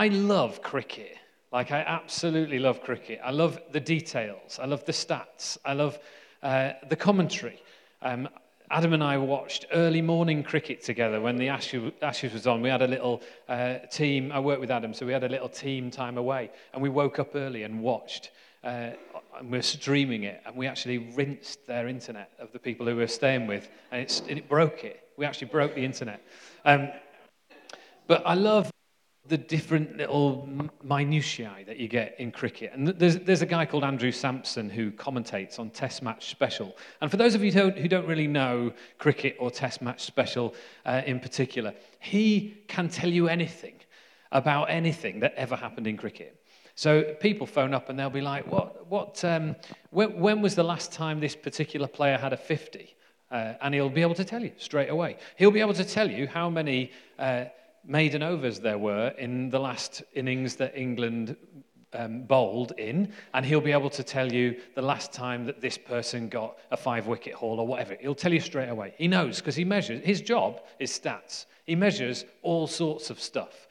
I love cricket. Like, I absolutely love cricket. I love the details. I love the stats. I love uh, the commentary. Um, Adam and I watched early morning cricket together when the Ashes was on. We had a little uh, team. I worked with Adam, so we had a little team time away. And we woke up early and watched. Uh, and we were streaming it. And we actually rinsed their internet of the people who we were staying with. And, and it broke it. We actually broke the internet. Um, but I love the different little minutiae that you get in cricket. And there's, there's a guy called Andrew Samson who commentates on Test Match Special. And for those of you who don't, who don't really know cricket or Test Match Special uh, in particular, he can tell you anything about anything that ever happened in cricket. So people phone up and they'll be like, what, what, um, when, when was the last time this particular player had a 50? Uh, and he'll be able to tell you straight away. He'll be able to tell you how many uh, maiden overs there were in the last innings that England um, bowled in, and he'll be able to tell you the last time that this person got a five wicket haul or whatever. He'll tell you straight away. He knows because he measures. His job is stats. He measures all sorts of stuff.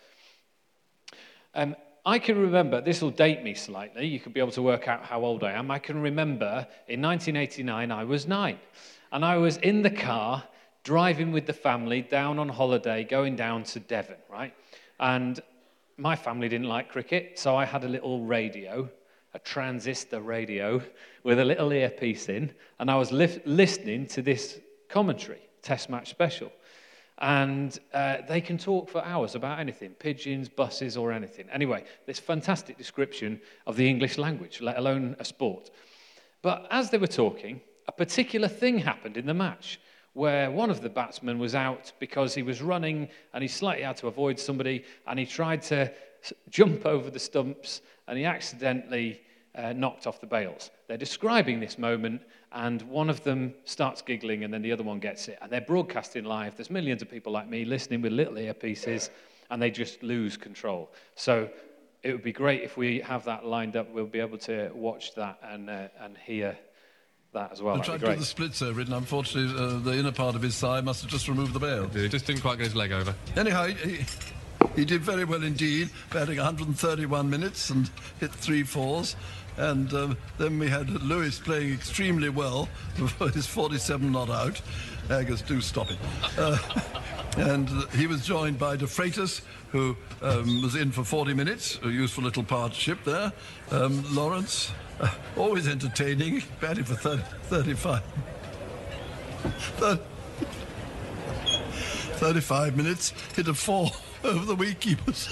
Um, I can remember, this will date me slightly, you could be able to work out how old I am. I can remember in 1989, I was nine, and I was in the car driving with the family down on holiday, going down to Devon, right? And my family didn't like cricket, so I had a little radio, a transistor radio with a little earpiece in, and I was li- listening to this commentary, Test Match Special. And uh, they can talk for hours about anything pigeons, buses, or anything. Anyway, this fantastic description of the English language, let alone a sport. But as they were talking, a particular thing happened in the match where one of the batsmen was out because he was running and he slightly had to avoid somebody and he tried to jump over the stumps and he accidentally uh, knocked off the bails. They're describing this moment and one of them starts giggling and then the other one gets it. And they're broadcasting live. There's millions of people like me listening with little earpieces and they just lose control. So it would be great if we have that lined up. We'll be able to watch that and, uh, and hear that as well. I tried to do the splits over it, and unfortunately, uh, the inner part of his thigh must have just removed the bail. He just didn't quite get his leg over. Anyhow, he, he did very well indeed, batting 131 minutes and hit three fours. And uh, then we had Lewis playing extremely well for his 47 not out. Aggers, do stop it. Uh, and he was joined by De Freitas, who um, was in for 40 minutes, a useful little partnership there. Um, Lawrence, uh, always entertaining, batting for 30, 35. 30, 35 minutes, hit a four over the wicketkeepers.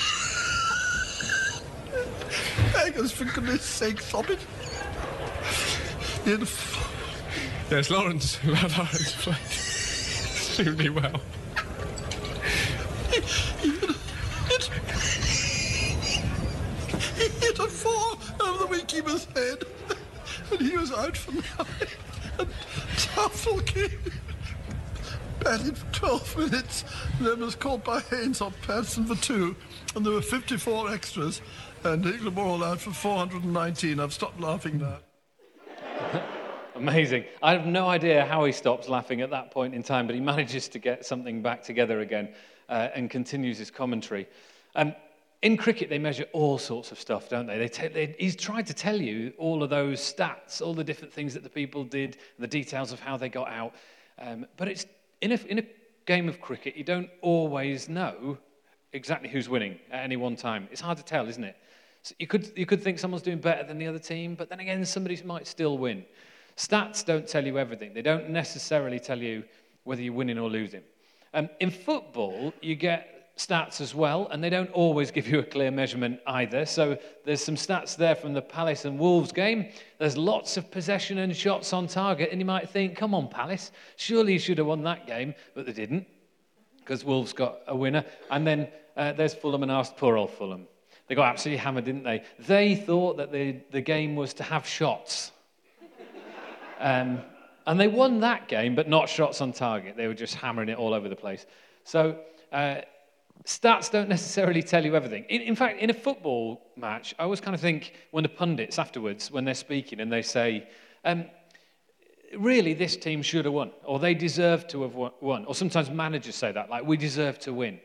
Aggers, for goodness sake, stop it. Hit a Yes, Lawrence, Lawrence played extremely well. He, he, he hit a four over the wicketkeeper's head, out. And Tufnell came, batted for 12 minutes, then was caught by Haynes off Patterson for two, and there were 54 extras, and England were all out for 419. I've stopped laughing now. Amazing. I have no idea how he stops laughing at that point in time, but he manages to get something back together again uh, and continues his commentary. Um, in cricket, they measure all sorts of stuff, don't they? They, te- they? He's tried to tell you all of those stats, all the different things that the people did, the details of how they got out. Um, but it's in a, in a game of cricket, you don't always know exactly who's winning at any one time. It's hard to tell, isn't it? So you, could, you could think someone's doing better than the other team, but then again, somebody might still win. Stats don't tell you everything, they don't necessarily tell you whether you're winning or losing. Um, in football, you get stats as well, and they don't always give you a clear measurement either. So there's some stats there from the Palace and Wolves game. There's lots of possession and shots on target, and you might think, come on, Palace, surely you should have won that game, but they didn't because Wolves got a winner. And then uh, there's Fulham and asked poor old Fulham. They got absolutely hammered, didn't they? They thought that the, the game was to have shots. Um, and they won that game, but not shots on target. They were just hammering it all over the place. So uh, stats don't necessarily tell you everything. In, in, fact, in a football match, I always kind of think when the pundits afterwards, when they're speaking and they say, um, really, this team should have won, or they deserve to have won, or sometimes managers say that, like, we deserve to win.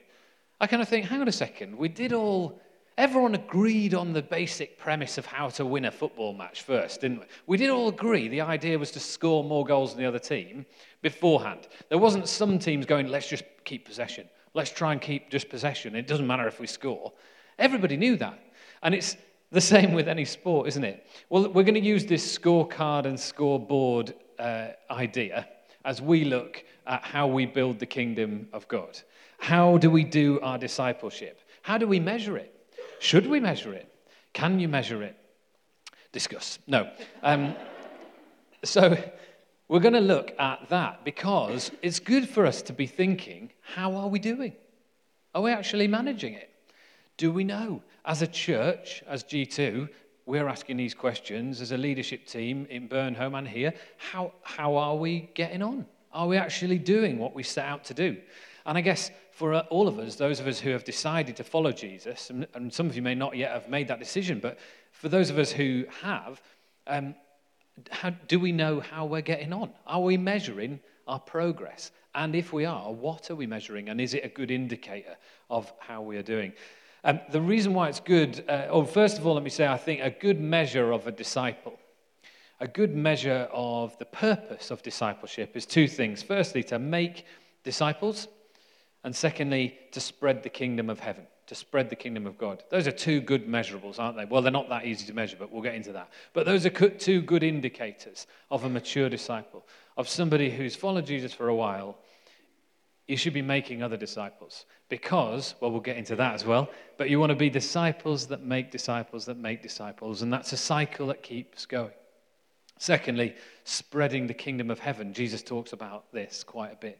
I kind of think, hang on a second, we did all, everyone agreed on the basic premise of how to win a football match first, didn't we? We did all agree the idea was to score more goals than the other team beforehand. There wasn't some teams going, let's just keep possession. Let's try and keep just possession. It doesn't matter if we score. Everybody knew that. And it's the same with any sport, isn't it? Well, we're going to use this scorecard and scoreboard uh, idea as we look at how we build the kingdom of God. How do we do our discipleship? How do we measure it? Should we measure it? Can you measure it? Discuss. No. Um, so we're going to look at that because it's good for us to be thinking how are we doing? Are we actually managing it? Do we know? As a church, as G2, we're asking these questions as a leadership team in Burnholm and here. How, how are we getting on? Are we actually doing what we set out to do? And I guess for all of us, those of us who have decided to follow Jesus, and, and some of you may not yet have made that decision, but for those of us who have, um, how, do we know how we're getting on? Are we measuring our progress? And if we are, what are we measuring? And is it a good indicator of how we are doing? Um, the reason why it's good, uh, oh, first of all, let me say, I think a good measure of a disciple, a good measure of the purpose of discipleship is two things. Firstly, to make disciples and secondly, to spread the kingdom of heaven, to spread the kingdom of God. Those are two good measurables, aren't they? Well, they're not that easy to measure, but we'll get into that. But those are two good indicators of a mature disciple, of somebody who's followed Jesus for a while. You should be making other disciples because, well, we'll get into that as well, but you want to be disciples that make disciples that make disciples, and that's a cycle that keeps going. Secondly, spreading the kingdom of heaven. Jesus talks about this quite a bit.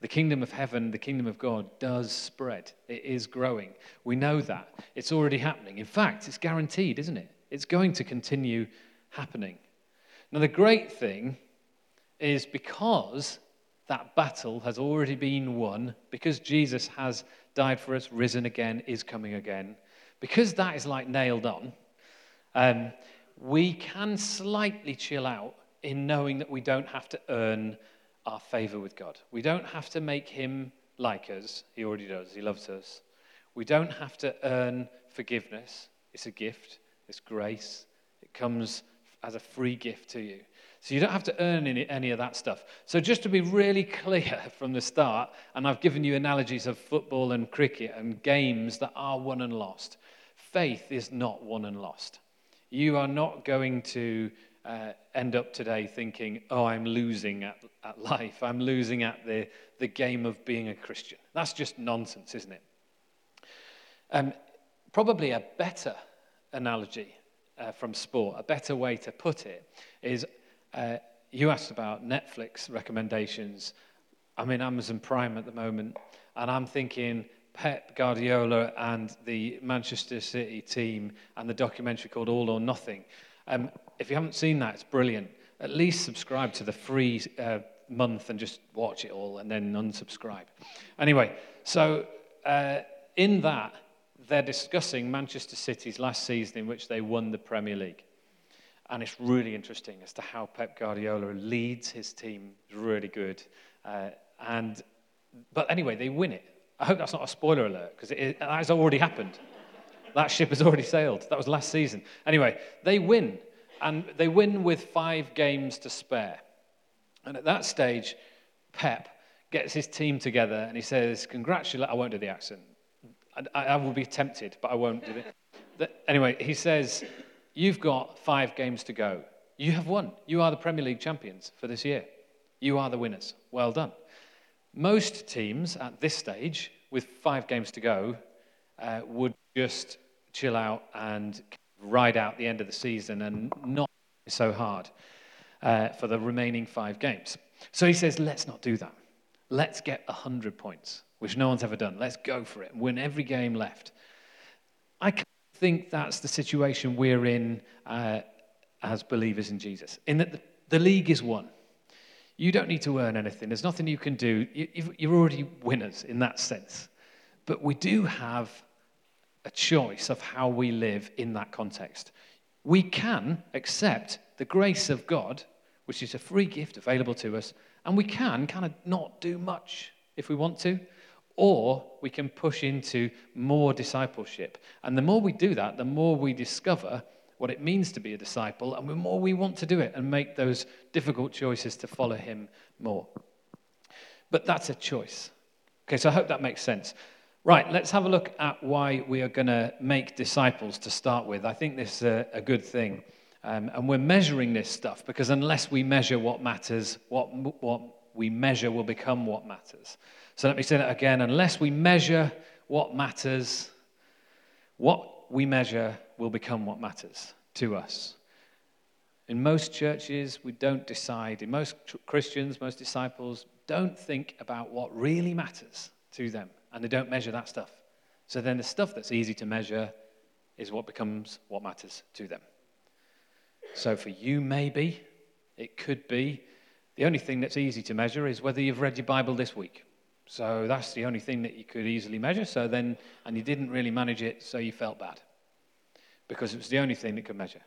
The kingdom of heaven, the kingdom of God does spread. It is growing. We know that. It's already happening. In fact, it's guaranteed, isn't it? It's going to continue happening. Now, the great thing is because that battle has already been won, because Jesus has died for us, risen again, is coming again, because that is like nailed on, um, we can slightly chill out in knowing that we don't have to earn our favor with God. We don't have to make him like us. He already does. He loves us. We don't have to earn forgiveness. It's a gift, it's grace. It comes as a free gift to you. So you don't have to earn any, any of that stuff. So just to be really clear from the start, and I've given you analogies of football and cricket and games that are won and lost. Faith is not won and lost. You are not going to uh, end up today thinking, oh, I'm losing at, at life. I'm losing at the, the game of being a Christian. That's just nonsense, isn't it? Um, probably a better analogy uh, from sport, a better way to put it is uh, you asked about Netflix recommendations. I'm in Amazon Prime at the moment, and I'm thinking Pep Guardiola and the Manchester City team and the documentary called All or Nothing. Um, if you haven't seen that, it's brilliant. At least subscribe to the free uh, month and just watch it all and then unsubscribe. Anyway, so uh, in that, they're discussing Manchester City's last season in which they won the Premier League. And it's really interesting as to how Pep Guardiola leads his team. It's really good. Uh, and, but anyway, they win it. I hope that's not a spoiler alert because it has already happened. That ship has already sailed. That was last season. Anyway, they win and they win with five games to spare. And at that stage, Pep gets his team together and he says, Congratulate, I won't do the accent. I, I will be tempted, but I won't do it. Anyway, he says, You've got five games to go. You have won. You are the Premier League champions for this year. You are the winners. Well done. Most teams at this stage, with five games to go, uh, would just chill out and ride out the end of the season and not so hard uh, for the remaining five games. So he says, let's not do that. Let's get 100 points, which no one's ever done. Let's go for it win every game left. I think that's the situation we're in uh, as believers in Jesus, in that the, the, league is won. You don't need to earn anything, there's nothing you can do. You, you're already winners in that sense. But we do have a choice of how we live in that context. We can accept the grace of God, which is a free gift available to us, and we can kind of not do much if we want to, or we can push into more discipleship. And the more we do that, the more we discover what it means to be a disciple, and the more we want to do it and make those difficult choices to follow him more. But that's a choice. Okay, so I hope that makes sense. Right, let's have a look at why we are going to make disciples to start with. I think this is a, a good thing. Um, and we're measuring this stuff because unless we measure what matters, what, what we measure will become what matters. So let me say that again. Unless we measure what matters, what we measure will become what matters to us. In most churches, we don't decide. In most Christians, most disciples don't think about what really matters to them, and they don't measure that stuff. So then the stuff that's easy to measure is what becomes what matters to them. So for you, maybe, it could be the only thing that's easy to measure is whether you've read your Bible this week. So that's the only thing that you could easily measure. So then, and you didn't really manage it, so you felt bad because it was the only thing that could measure.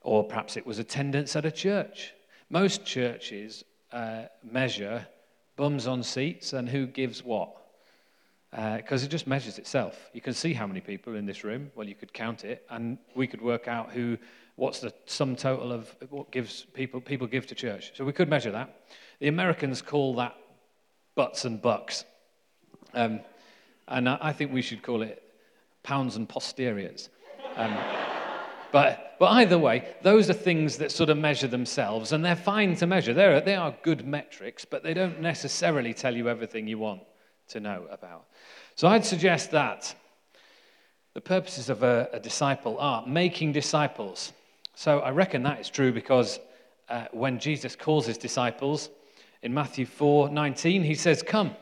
Or perhaps it was attendance at a church. Most churches uh, measure bums on seats and who gives what. Because uh, it just measures itself. You can see how many people in this room. Well, you could count it, and we could work out who, what's the sum total of what gives people people give to church. So we could measure that. The Americans call that butts and bucks, um, and I think we should call it pounds and posteriors. Um, but, but either way, those are things that sort of measure themselves, and they're fine to measure. They're, they are good metrics, but they don't necessarily tell you everything you want to know about. So I'd suggest that the purposes of a, a disciple are making disciples. So I reckon that is true because uh, when Jesus calls his disciples in Matthew 4 19, he says, Come,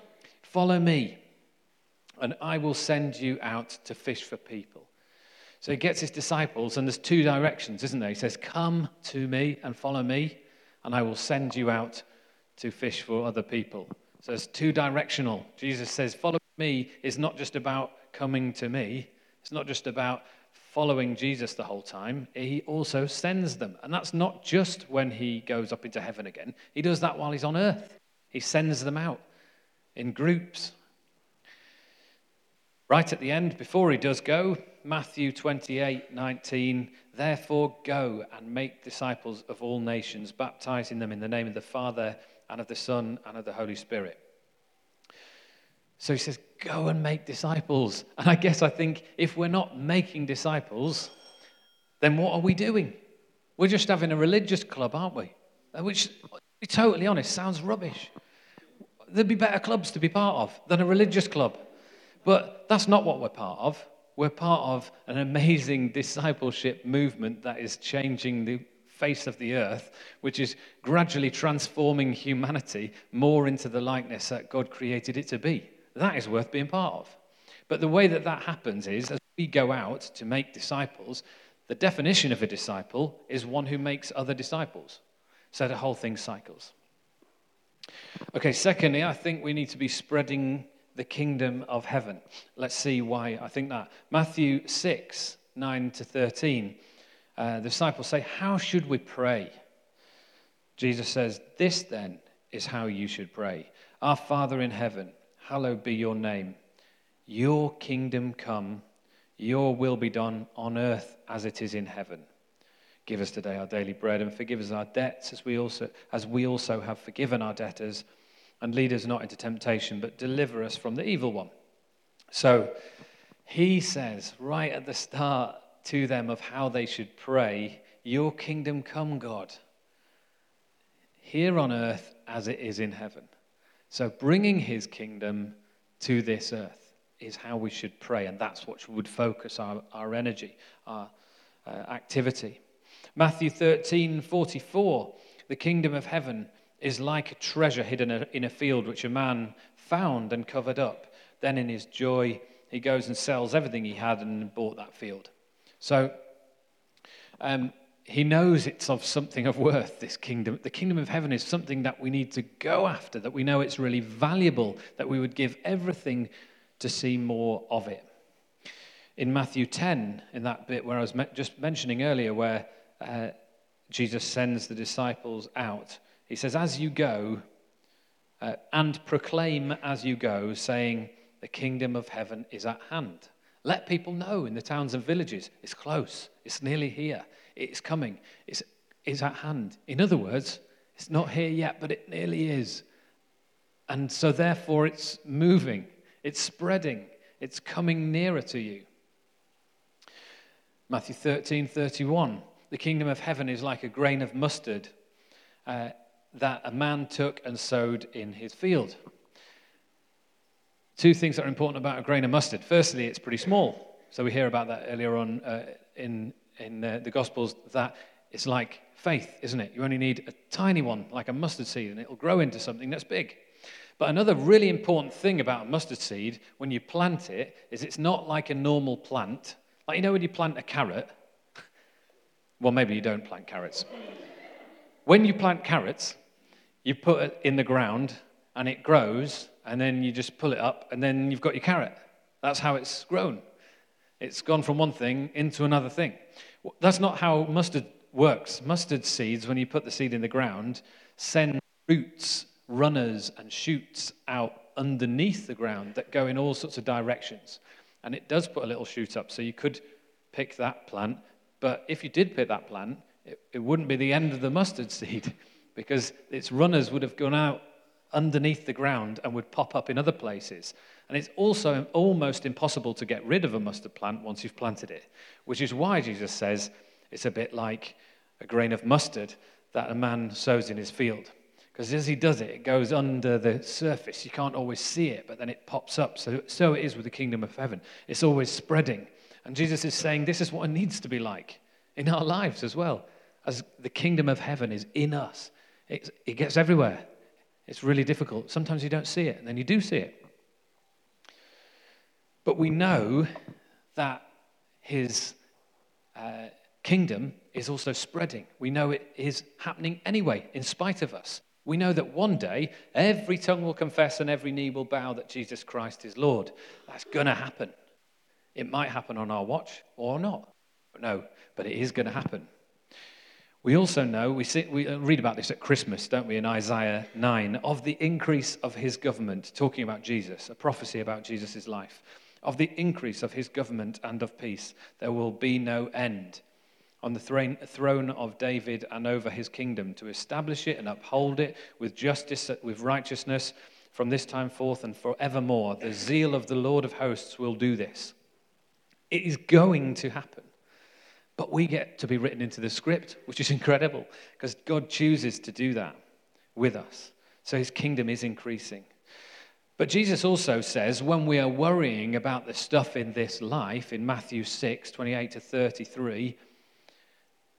follow me, and I will send you out to fish for people. So he gets his disciples, and there's two directions, isn't there? He says, Come to me and follow me, and I will send you out to fish for other people. So it's two directional. Jesus says, Follow me is not just about coming to me, it's not just about following Jesus the whole time. He also sends them. And that's not just when he goes up into heaven again, he does that while he's on earth. He sends them out in groups. Right at the end, before he does go, Matthew 28 19, therefore go and make disciples of all nations, baptizing them in the name of the Father and of the Son and of the Holy Spirit. So he says, go and make disciples. And I guess I think if we're not making disciples, then what are we doing? We're just having a religious club, aren't we? Uh, which, to be totally honest, sounds rubbish. There'd be better clubs to be part of than a religious club. But that's not what we're part of. We're part of an amazing discipleship movement that is changing the face of the earth, which is gradually transforming humanity more into the likeness that God created it to be. That is worth being part of. But the way that that happens is as we go out to make disciples, the definition of a disciple is one who makes other disciples. So the whole thing cycles. Okay, secondly, I think we need to be spreading the kingdom of heaven. Let's see why I think that. Matthew 6, 9 to 13. Uh, the disciples say, How should we pray? Jesus says, This then is how you should pray Our Father in heaven, hallowed be your name. Your kingdom come, your will be done on earth as it is in heaven. Give us today our daily bread and forgive us our debts as we also, as we also have forgiven our debtors and lead us not into temptation, but deliver us from the evil one. So he says right at the start to them of how they should pray, Your kingdom come, God, here on earth as it is in heaven. So bringing his kingdom to this earth is how we should pray, and that's what would focus our, our energy, our uh, activity. Matthew 13 44, the kingdom of heaven is like a treasure hidden in a field which a man found and covered up. Then, in his joy, he goes and sells everything he had and bought that field. So, um, he knows it's of something of worth, this kingdom. The kingdom of heaven is something that we need to go after, that we know it's really valuable, that we would give everything to see more of it. In Matthew 10, in that bit where I was just mentioning earlier, where uh, Jesus sends the disciples out, he says, As you go, Uh, and proclaim as you go, saying, The kingdom of heaven is at hand. Let people know in the towns and villages, it's close, it's nearly here, it's coming, it's, it's at hand. In other words, it's not here yet, but it nearly is. And so, therefore, it's moving, it's spreading, it's coming nearer to you. Matthew 13 31. The kingdom of heaven is like a grain of mustard uh, that a man took and sowed in his field. Two things that are important about a grain of mustard. Firstly, it's pretty small. So we hear about that earlier on uh, in, in uh, the Gospels that it's like faith, isn't it? You only need a tiny one, like a mustard seed, and it'll grow into something that's big. But another really important thing about a mustard seed when you plant it is it's not like a normal plant. Like, you know, when you plant a carrot, well, maybe you don't plant carrots. When you plant carrots, you put it in the ground and it grows and then you just pull it up, and then you've got your carrot. That's how it's grown. It's gone from one thing into another thing. That's not how mustard works. Mustard seeds, when you put the seed in the ground, send roots, runners, and shoots out underneath the ground that go in all sorts of directions. And it does put a little shoot up, so you could pick that plant. But if you did pick that plant, it, it wouldn't be the end of the mustard seed because its runners would have gone out underneath the ground and would pop up in other places. And it's also almost impossible to get rid of a mustard plant once you've planted it, which is why Jesus says it's a bit like a grain of mustard that a man sows in his field. Because as he does it, it goes under the surface. You can't always see it, but then it pops up. So, so it is with the kingdom of heaven. It's always spreading. And Jesus is saying this is what it needs to be like in our lives as well, as the kingdom of heaven is in us. It, it gets everywhere. It's really difficult. Sometimes you don't see it, and then you do see it. But we know that his uh, kingdom is also spreading. We know it is happening anyway, in spite of us. We know that one day every tongue will confess and every knee will bow that Jesus Christ is Lord. That's going to happen. It might happen on our watch or not. No, but it is going to happen. We also know, we, see, we uh, read about this at Christmas, don't we, in Isaiah 9, of the increase of his government, talking about Jesus, a prophecy about Jesus' life. Of the increase of his government and of peace, there will be no end on the throne of David and over his kingdom, to establish it and uphold it with justice, with righteousness from this time forth and forevermore. The zeal of the Lord of hosts will do this. It is going to happen. But we get to be written into the script, which is incredible because God chooses to do that with us. So his kingdom is increasing. But Jesus also says when we are worrying about the stuff in this life, in Matthew 6 28 to 33,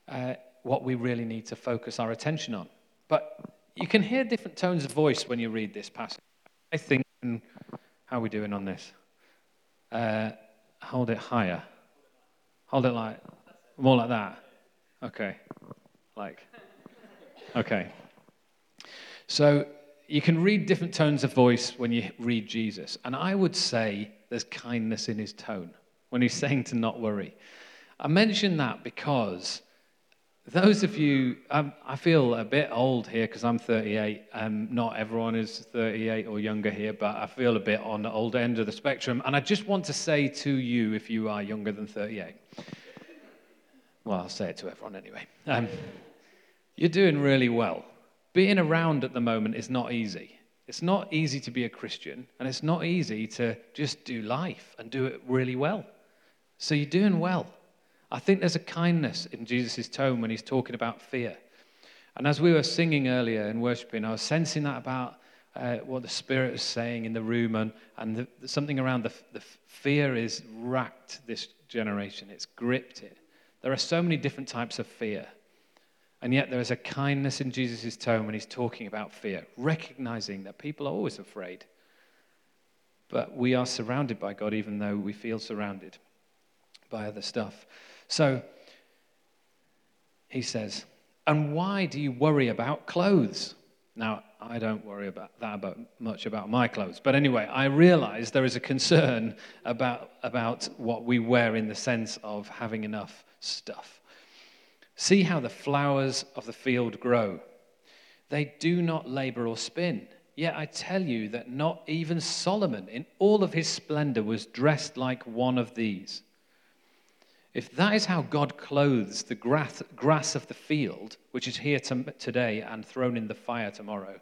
uh, what we really need to focus our attention on. But you can hear different tones of voice when you read this passage. I think, how are we doing on this? Uh, hold it higher. Hold it like more like that? Okay. Like, okay. So you can read different tones of voice when you read Jesus. And I would say there's kindness in his tone when he's saying to not worry. I mention that because those of you, um, I feel a bit old here because I'm 38. Um, not everyone is 38 or younger here, but I feel a bit on the old end of the spectrum. And I just want to say to you, if you are younger than 38, well, I'll say it to everyone anyway. Um, you're doing really well. Being around at the moment is not easy. It's not easy to be a Christian, and it's not easy to just do life and do it really well. So you're doing well. I think there's a kindness in Jesus' tone when he's talking about fear. And as we were singing earlier and worshiping, I was sensing that about uh, what the Spirit is saying in the room, and, and the, something around the, the fear is racked this generation. It's gripped it. There are so many different types of fear. And yet there is a kindness in Jesus' tone when he's talking about fear, recognizing that people are always afraid. But we are surrounded by God even though we feel surrounded by other stuff. So he says, And why do you worry about clothes? Now, I don't worry about that about much about my clothes. But anyway, I realize there is a concern about, about what we wear in the sense of having enough stuff. See how the flowers of the field grow. They do not labor or spin. Yet I tell you that not even Solomon, in all of his splendor, was dressed like one of these. If that is how God clothes the grass, of the field, which is here to, today and thrown in the fire tomorrow,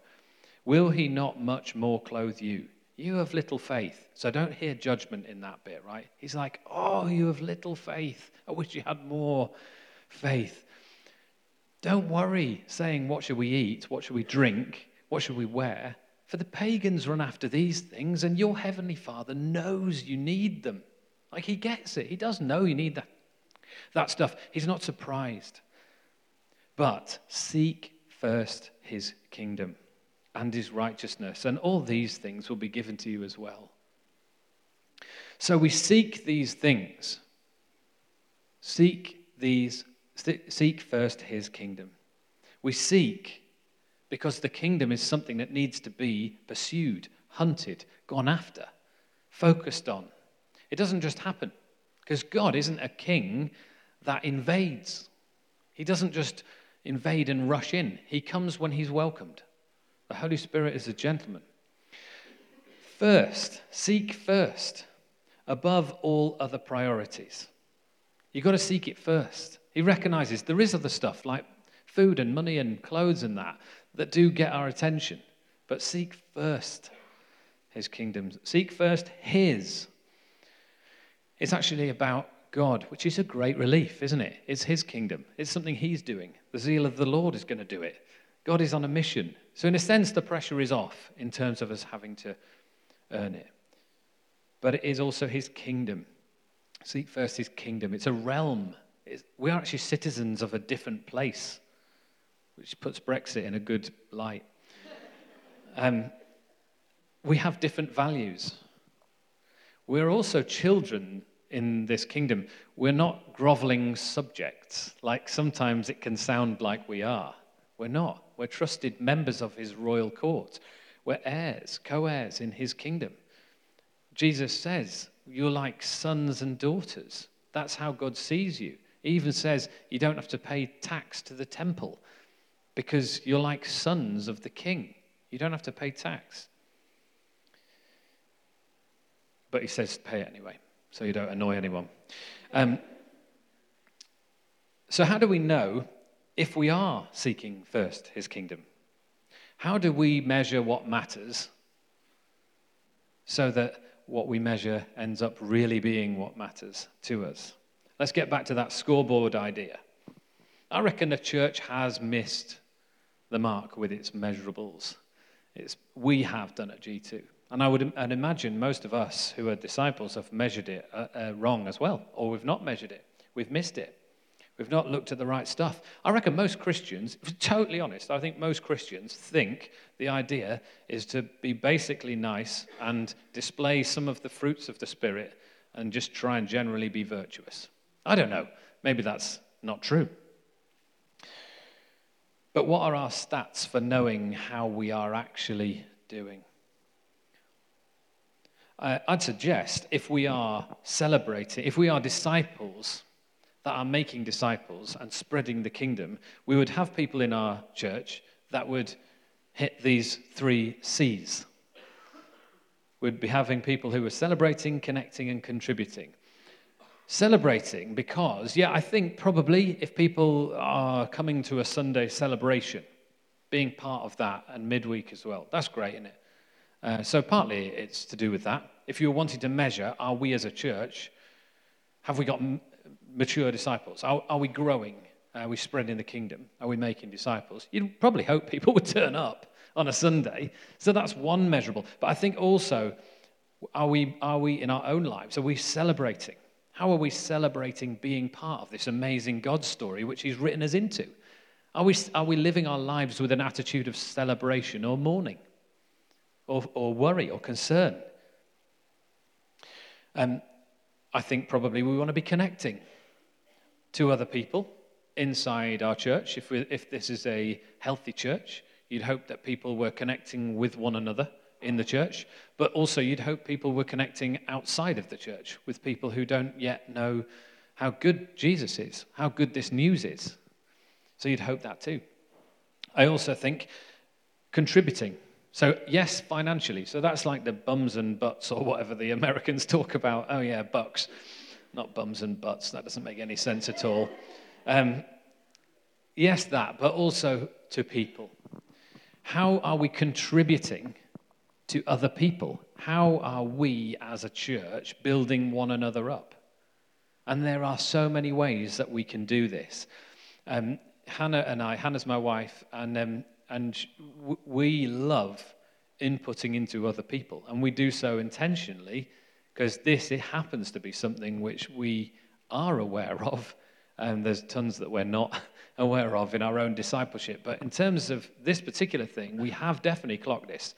will he not much more clothe you? You have little faith. So don't hear judgment in that bit, right? He's like, Oh, you have little faith. I wish you had more faith. Don't worry saying, What should we eat? What should we drink? What should we wear? For the pagans run after these things, and your heavenly Father knows you need them. Like he gets it. He does know you need that, that stuff. He's not surprised. But seek first his kingdom and his righteousness, and all these things will be given to you as well. So we seek these things. Seek these seek first his kingdom. We seek because the kingdom is something that needs to be pursued, hunted, gone after, focused on. It doesn't just happen because God isn't a king that invades. He doesn't just invade and rush in, He comes when He's welcomed. The Holy Spirit is a gentleman. First, seek first above all other priorities. You've got to seek it first. He recognizes there is other stuff like food and money and clothes and that that do get our attention. But seek first his kingdom. Seek first his. It's actually about God, which is a great relief, isn't it? It's his kingdom. It's something he's doing. The zeal of the Lord is going to do it. God is on a mission. So, in a sense, the pressure is off in terms of us having to earn it. But it is also his kingdom. Seek first his kingdom. It's a realm. It's, we are actually citizens of a different place which puts Brexit in a good light. Um, we have different values. We're also children in this kingdom. We're not groveling subjects, like sometimes it can sound like we are. We're not. We're trusted members of his royal court. We're heirs, co heirs in his kingdom. Jesus says, You're like sons and daughters. That's how God sees you. He even says you don't have to pay tax to the temple because you're like sons of the king. You don't have to pay tax. But he says pay it anyway, so you don't annoy anyone. Um, so, how do we know if we are seeking first his kingdom? How do we measure what matters so that what we measure ends up really being what matters to us? Let's get back to that scoreboard idea. I reckon the church has missed the mark with its measurables. It's, we have done at G2. And I would I'd imagine most of us who are disciples have measured it uh, uh, wrong as well, or we've not measured it. We've missed it. We've not looked at the right stuff. I reckon most Christians, if totally honest, I think most Christians think the idea is to be basically nice and display some of the fruits of the Spirit and just try and generally be virtuous. I don't know. Maybe that's not true. But what are our stats for knowing how we are actually doing? I'd suggest if we are celebrating, if we are disciples that are making disciples and spreading the kingdom, we would have people in our church that would hit these three C's. We'd be having people who are celebrating, connecting, and contributing celebrating because, yeah, I think probably if people are coming to a Sunday celebration, being part of that and midweek as well, that's great, isn't it? Uh, so partly it's to do with that. If you're wanting to measure, are we as a church, have we got m- mature disciples? Are, are we growing? Are we spreading the kingdom? Are we making disciples? You'd probably hope people would turn up on a Sunday. So that's one measurable. But I think also, are we, are we in our own lives? Are we celebrating? How are we celebrating being part of this amazing God story which He's written us into? Are we, are we living our lives with an attitude of celebration or mourning or, or worry or concern? Um, I think probably we want to be connecting to other people inside our church. If, we, if this is a healthy church, you'd hope that people were connecting with one another in the church, but also you'd hope people were connecting outside of the church with people who don't yet know how good Jesus is, how good this news is. So you'd hope that too. I also think contributing. So, yes, financially. So that's like the bums and butts or whatever the Americans talk about. Oh, yeah, bucks. Not bums and butts. That doesn't make any sense at all. Um, yes, that, but also to people. How are we contributing to other people? How are we as a church building one another up? And there are so many ways that we can do this. Um, Hannah and I, Hannah's my wife, and, um, and we love inputting into other people. And we do so intentionally because this it happens to be something which we are aware of. And there's tons that we're not aware of in our own discipleship. But in terms of this particular thing, we have definitely clocked this.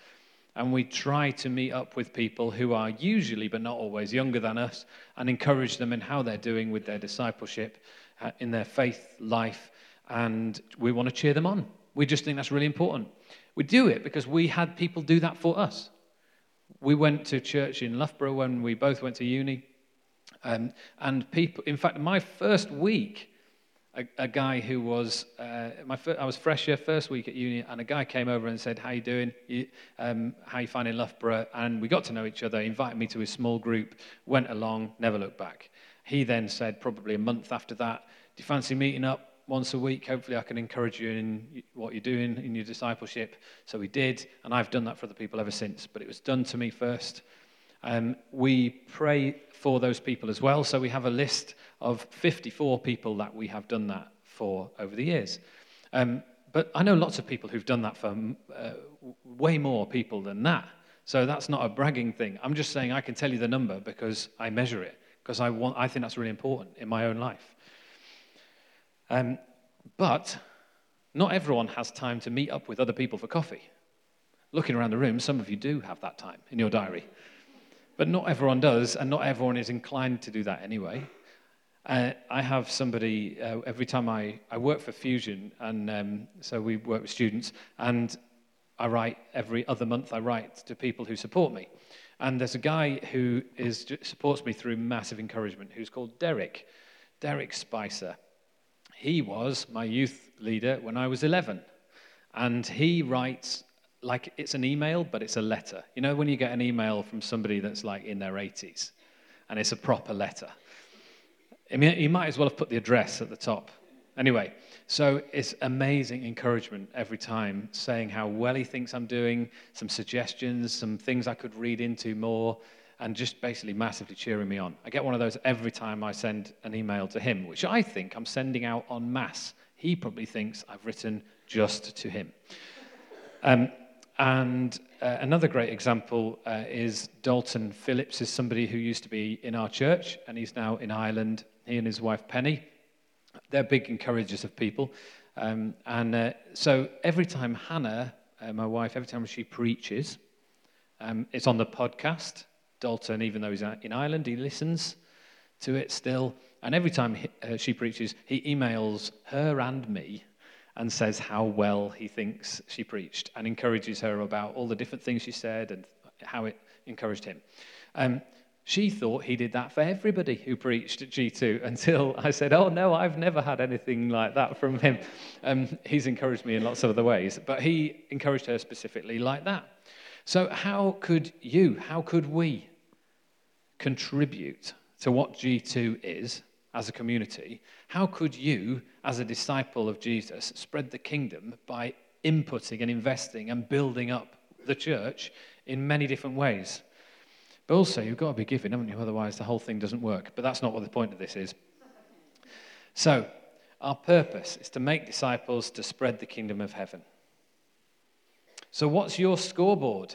And we try to meet up with people who are usually, but not always, younger than us and encourage them in how they're doing with their discipleship, uh, in their faith life. And we want to cheer them on. We just think that's really important. We do it because we had people do that for us. We went to church in Loughborough when we both went to uni. Um, and people, in fact, my first week, a, a guy who was, uh, my fir- I was fresher first week at uni, and a guy came over and said, How you doing? You, um, how you finding Loughborough? And we got to know each other, invited me to his small group, went along, never looked back. He then said, probably a month after that, Do you fancy meeting up? Once a week. Hopefully, I can encourage you in what you're doing in your discipleship. So we did, and I've done that for the people ever since. But it was done to me first. Um, we pray for those people as well. So we have a list of 54 people that we have done that for over the years. Um, but I know lots of people who've done that for uh, way more people than that. So that's not a bragging thing. I'm just saying I can tell you the number because I measure it, because I, want, I think that's really important in my own life. Um, but not everyone has time to meet up with other people for coffee. Looking around the room, some of you do have that time in your diary. But not everyone does, and not everyone is inclined to do that anyway. Uh, I have somebody, uh, every time I, I work for Fusion, and um, so we work with students, and I write every other month, I write to people who support me. And there's a guy who is, supports me through massive encouragement who's called Derek, Derek Spicer. He was my youth leader when I was 11. And he writes like it's an email, but it's a letter. You know, when you get an email from somebody that's like in their 80s and it's a proper letter. I mean, he might as well have put the address at the top. Anyway, so it's amazing encouragement every time, saying how well he thinks I'm doing, some suggestions, some things I could read into more and just basically massively cheering me on. I get one of those every time I send an email to him, which I think I'm sending out en masse. He probably thinks I've written just to him. Um, and uh, another great example uh, is Dalton Phillips, is somebody who used to be in our church, and he's now in Ireland. He and his wife Penny, they're big encouragers of people. Um, and uh, so every time Hannah, uh, my wife, every time she preaches, um, it's on the podcast. Dalton, even though he's in Ireland, he listens to it still. And every time uh, she preaches, he emails her and me and says how well he thinks she preached and encourages her about all the different things she said and how it encouraged him. Um, she thought he did that for everybody who preached at G2 until I said, Oh, no, I've never had anything like that from him. Um, he's encouraged me in lots of other ways, but he encouraged her specifically like that. So, how could you, how could we contribute to what G2 is as a community, how could you, as a disciple of Jesus, spread the kingdom by inputting and investing and building up the church in many different ways? But also, you've got to be giving, haven't you? Otherwise, the whole thing doesn't work. But that's not what the point of this is. So, our purpose is to make disciples to spread the kingdom of heaven. So, what's your scoreboard?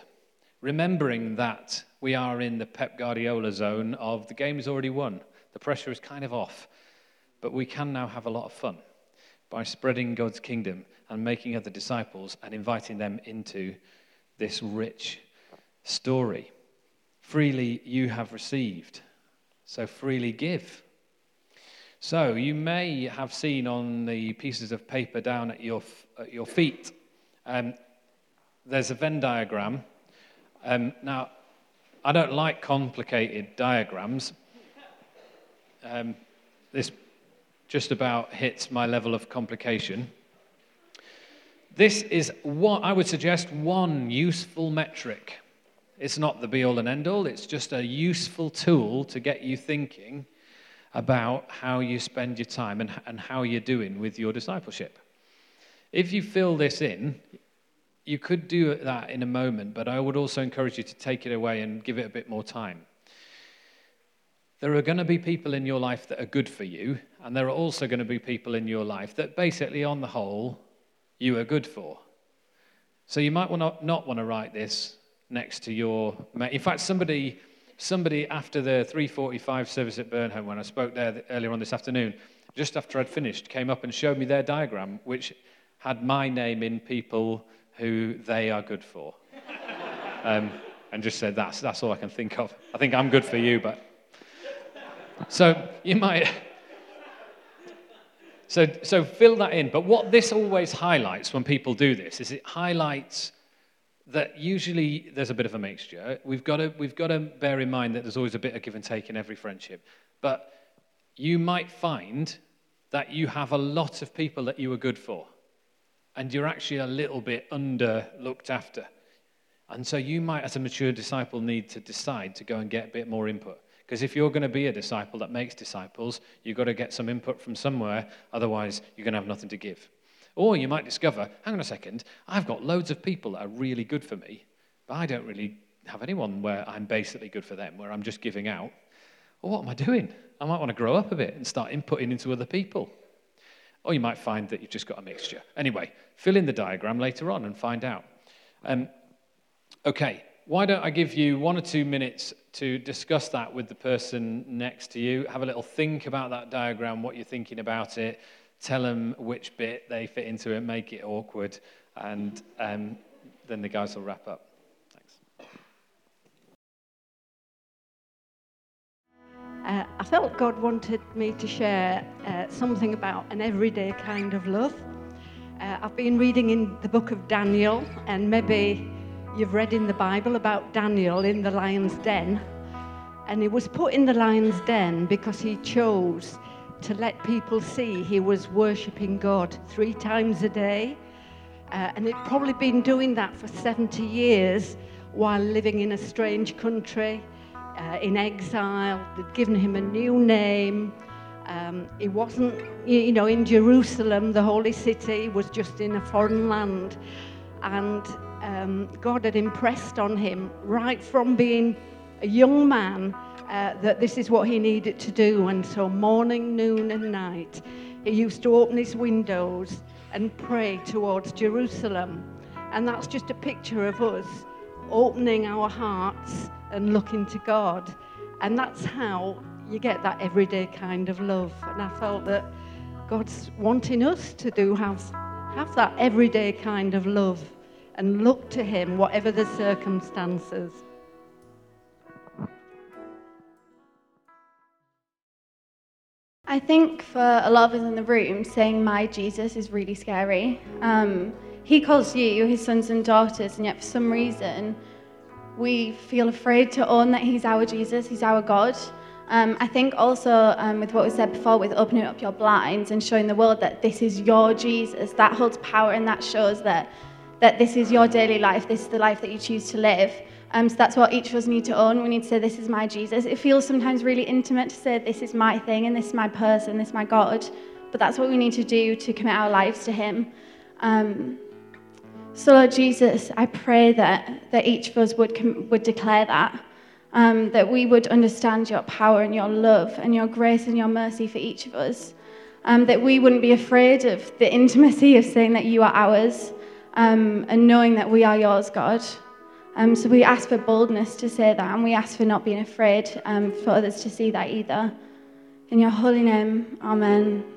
Remembering that we are in the Pep Guardiola zone of the game is already won. The pressure is kind of off. But we can now have a lot of fun by spreading God's kingdom and making other disciples and inviting them into this rich story. Freely you have received, so freely give. So you may have seen on the pieces of paper down at your, at your feet, um, there's a Venn diagram. Um, now, I don't like complicated diagrams. Um, this just about hits my level of complication. This is what I would suggest one useful metric. It's not the be all and end all, it's just a useful tool to get you thinking about how you spend your time and, and how you're doing with your discipleship. If you fill this in, you could do that in a moment, but I would also encourage you to take it away and give it a bit more time. There are going to be people in your life that are good for you, and there are also going to be people in your life that basically, on the whole, you are good for. So you might want not want to write this next to your. In fact, somebody, somebody after the 3:45 service at Burnham, when I spoke there earlier on this afternoon, just after I'd finished, came up and showed me their diagram, which had my name in people who they are good for. Um, and just said, that's, that's all I can think of. I think I'm good for you, but. So you might. So, so fill that in. But what this always highlights when people do this is it highlights that usually there's a bit of a mixture. We've got to, we've got to bear in mind that there's always a bit of give and take in every friendship. But you might find that you have a lot of people that you are good for and you're actually a little bit under looked after. And so you might, as a mature disciple, need to decide to go and get a bit more input. Because if you're going to be a disciple that makes disciples, you've got to get some input from somewhere, otherwise, you're going to have nothing to give. Or you might discover, hang on a second, I've got loads of people that are really good for me, but I don't really have anyone where I'm basically good for them, where I'm just giving out. Well, what am I doing? I might want to grow up a bit and start inputting into other people. Or you might find that you've just got a mixture. Anyway, fill in the diagram later on and find out. Um, okay, why don't I give you one or two minutes to discuss that with the person next to you? Have a little think about that diagram, what you're thinking about it. Tell them which bit they fit into it, make it awkward, and um, then the guys will wrap up. Uh, I felt God wanted me to share uh, something about an everyday kind of love. Uh, I've been reading in the book of Daniel, and maybe you've read in the Bible about Daniel in the lion's den. And he was put in the lion's den because he chose to let people see he was worshipping God three times a day. Uh, and he'd probably been doing that for 70 years while living in a strange country uh, in exile. They'd given him a new name. Um, he wasn't, you know, in Jerusalem, the holy city, was just in a foreign land. And um, God had impressed on him right from being a young man uh, that this is what he needed to do. And so, morning, noon, and night, he used to open his windows and pray towards Jerusalem. And that's just a picture of us opening our hearts and looking to God. And that's how you get that everyday kind of love. And I felt that God's wanting us to do have, have that everyday kind of love and look to Him, whatever the circumstances. I think for a lot of us in the room, saying my Jesus is really scary. Um, he calls you his sons and daughters, and yet for some reason, we feel afraid to own that He's our Jesus, He's our God. Um, I think also um, with what was said before, with opening up your blinds and showing the world that this is your Jesus, that holds power and that shows that, that this is your daily life, this is the life that you choose to live. Um, so that's what each of us need to own. We need to say, This is my Jesus. It feels sometimes really intimate to say, This is my thing and this is my person, this is my God. But that's what we need to do to commit our lives to Him. Um, so, Lord Jesus, I pray that, that each of us would, would declare that, um, that we would understand your power and your love and your grace and your mercy for each of us, um, that we wouldn't be afraid of the intimacy of saying that you are ours um, and knowing that we are yours, God. Um, so we ask for boldness to say that, and we ask for not being afraid um, for others to see that either. In your holy name, amen.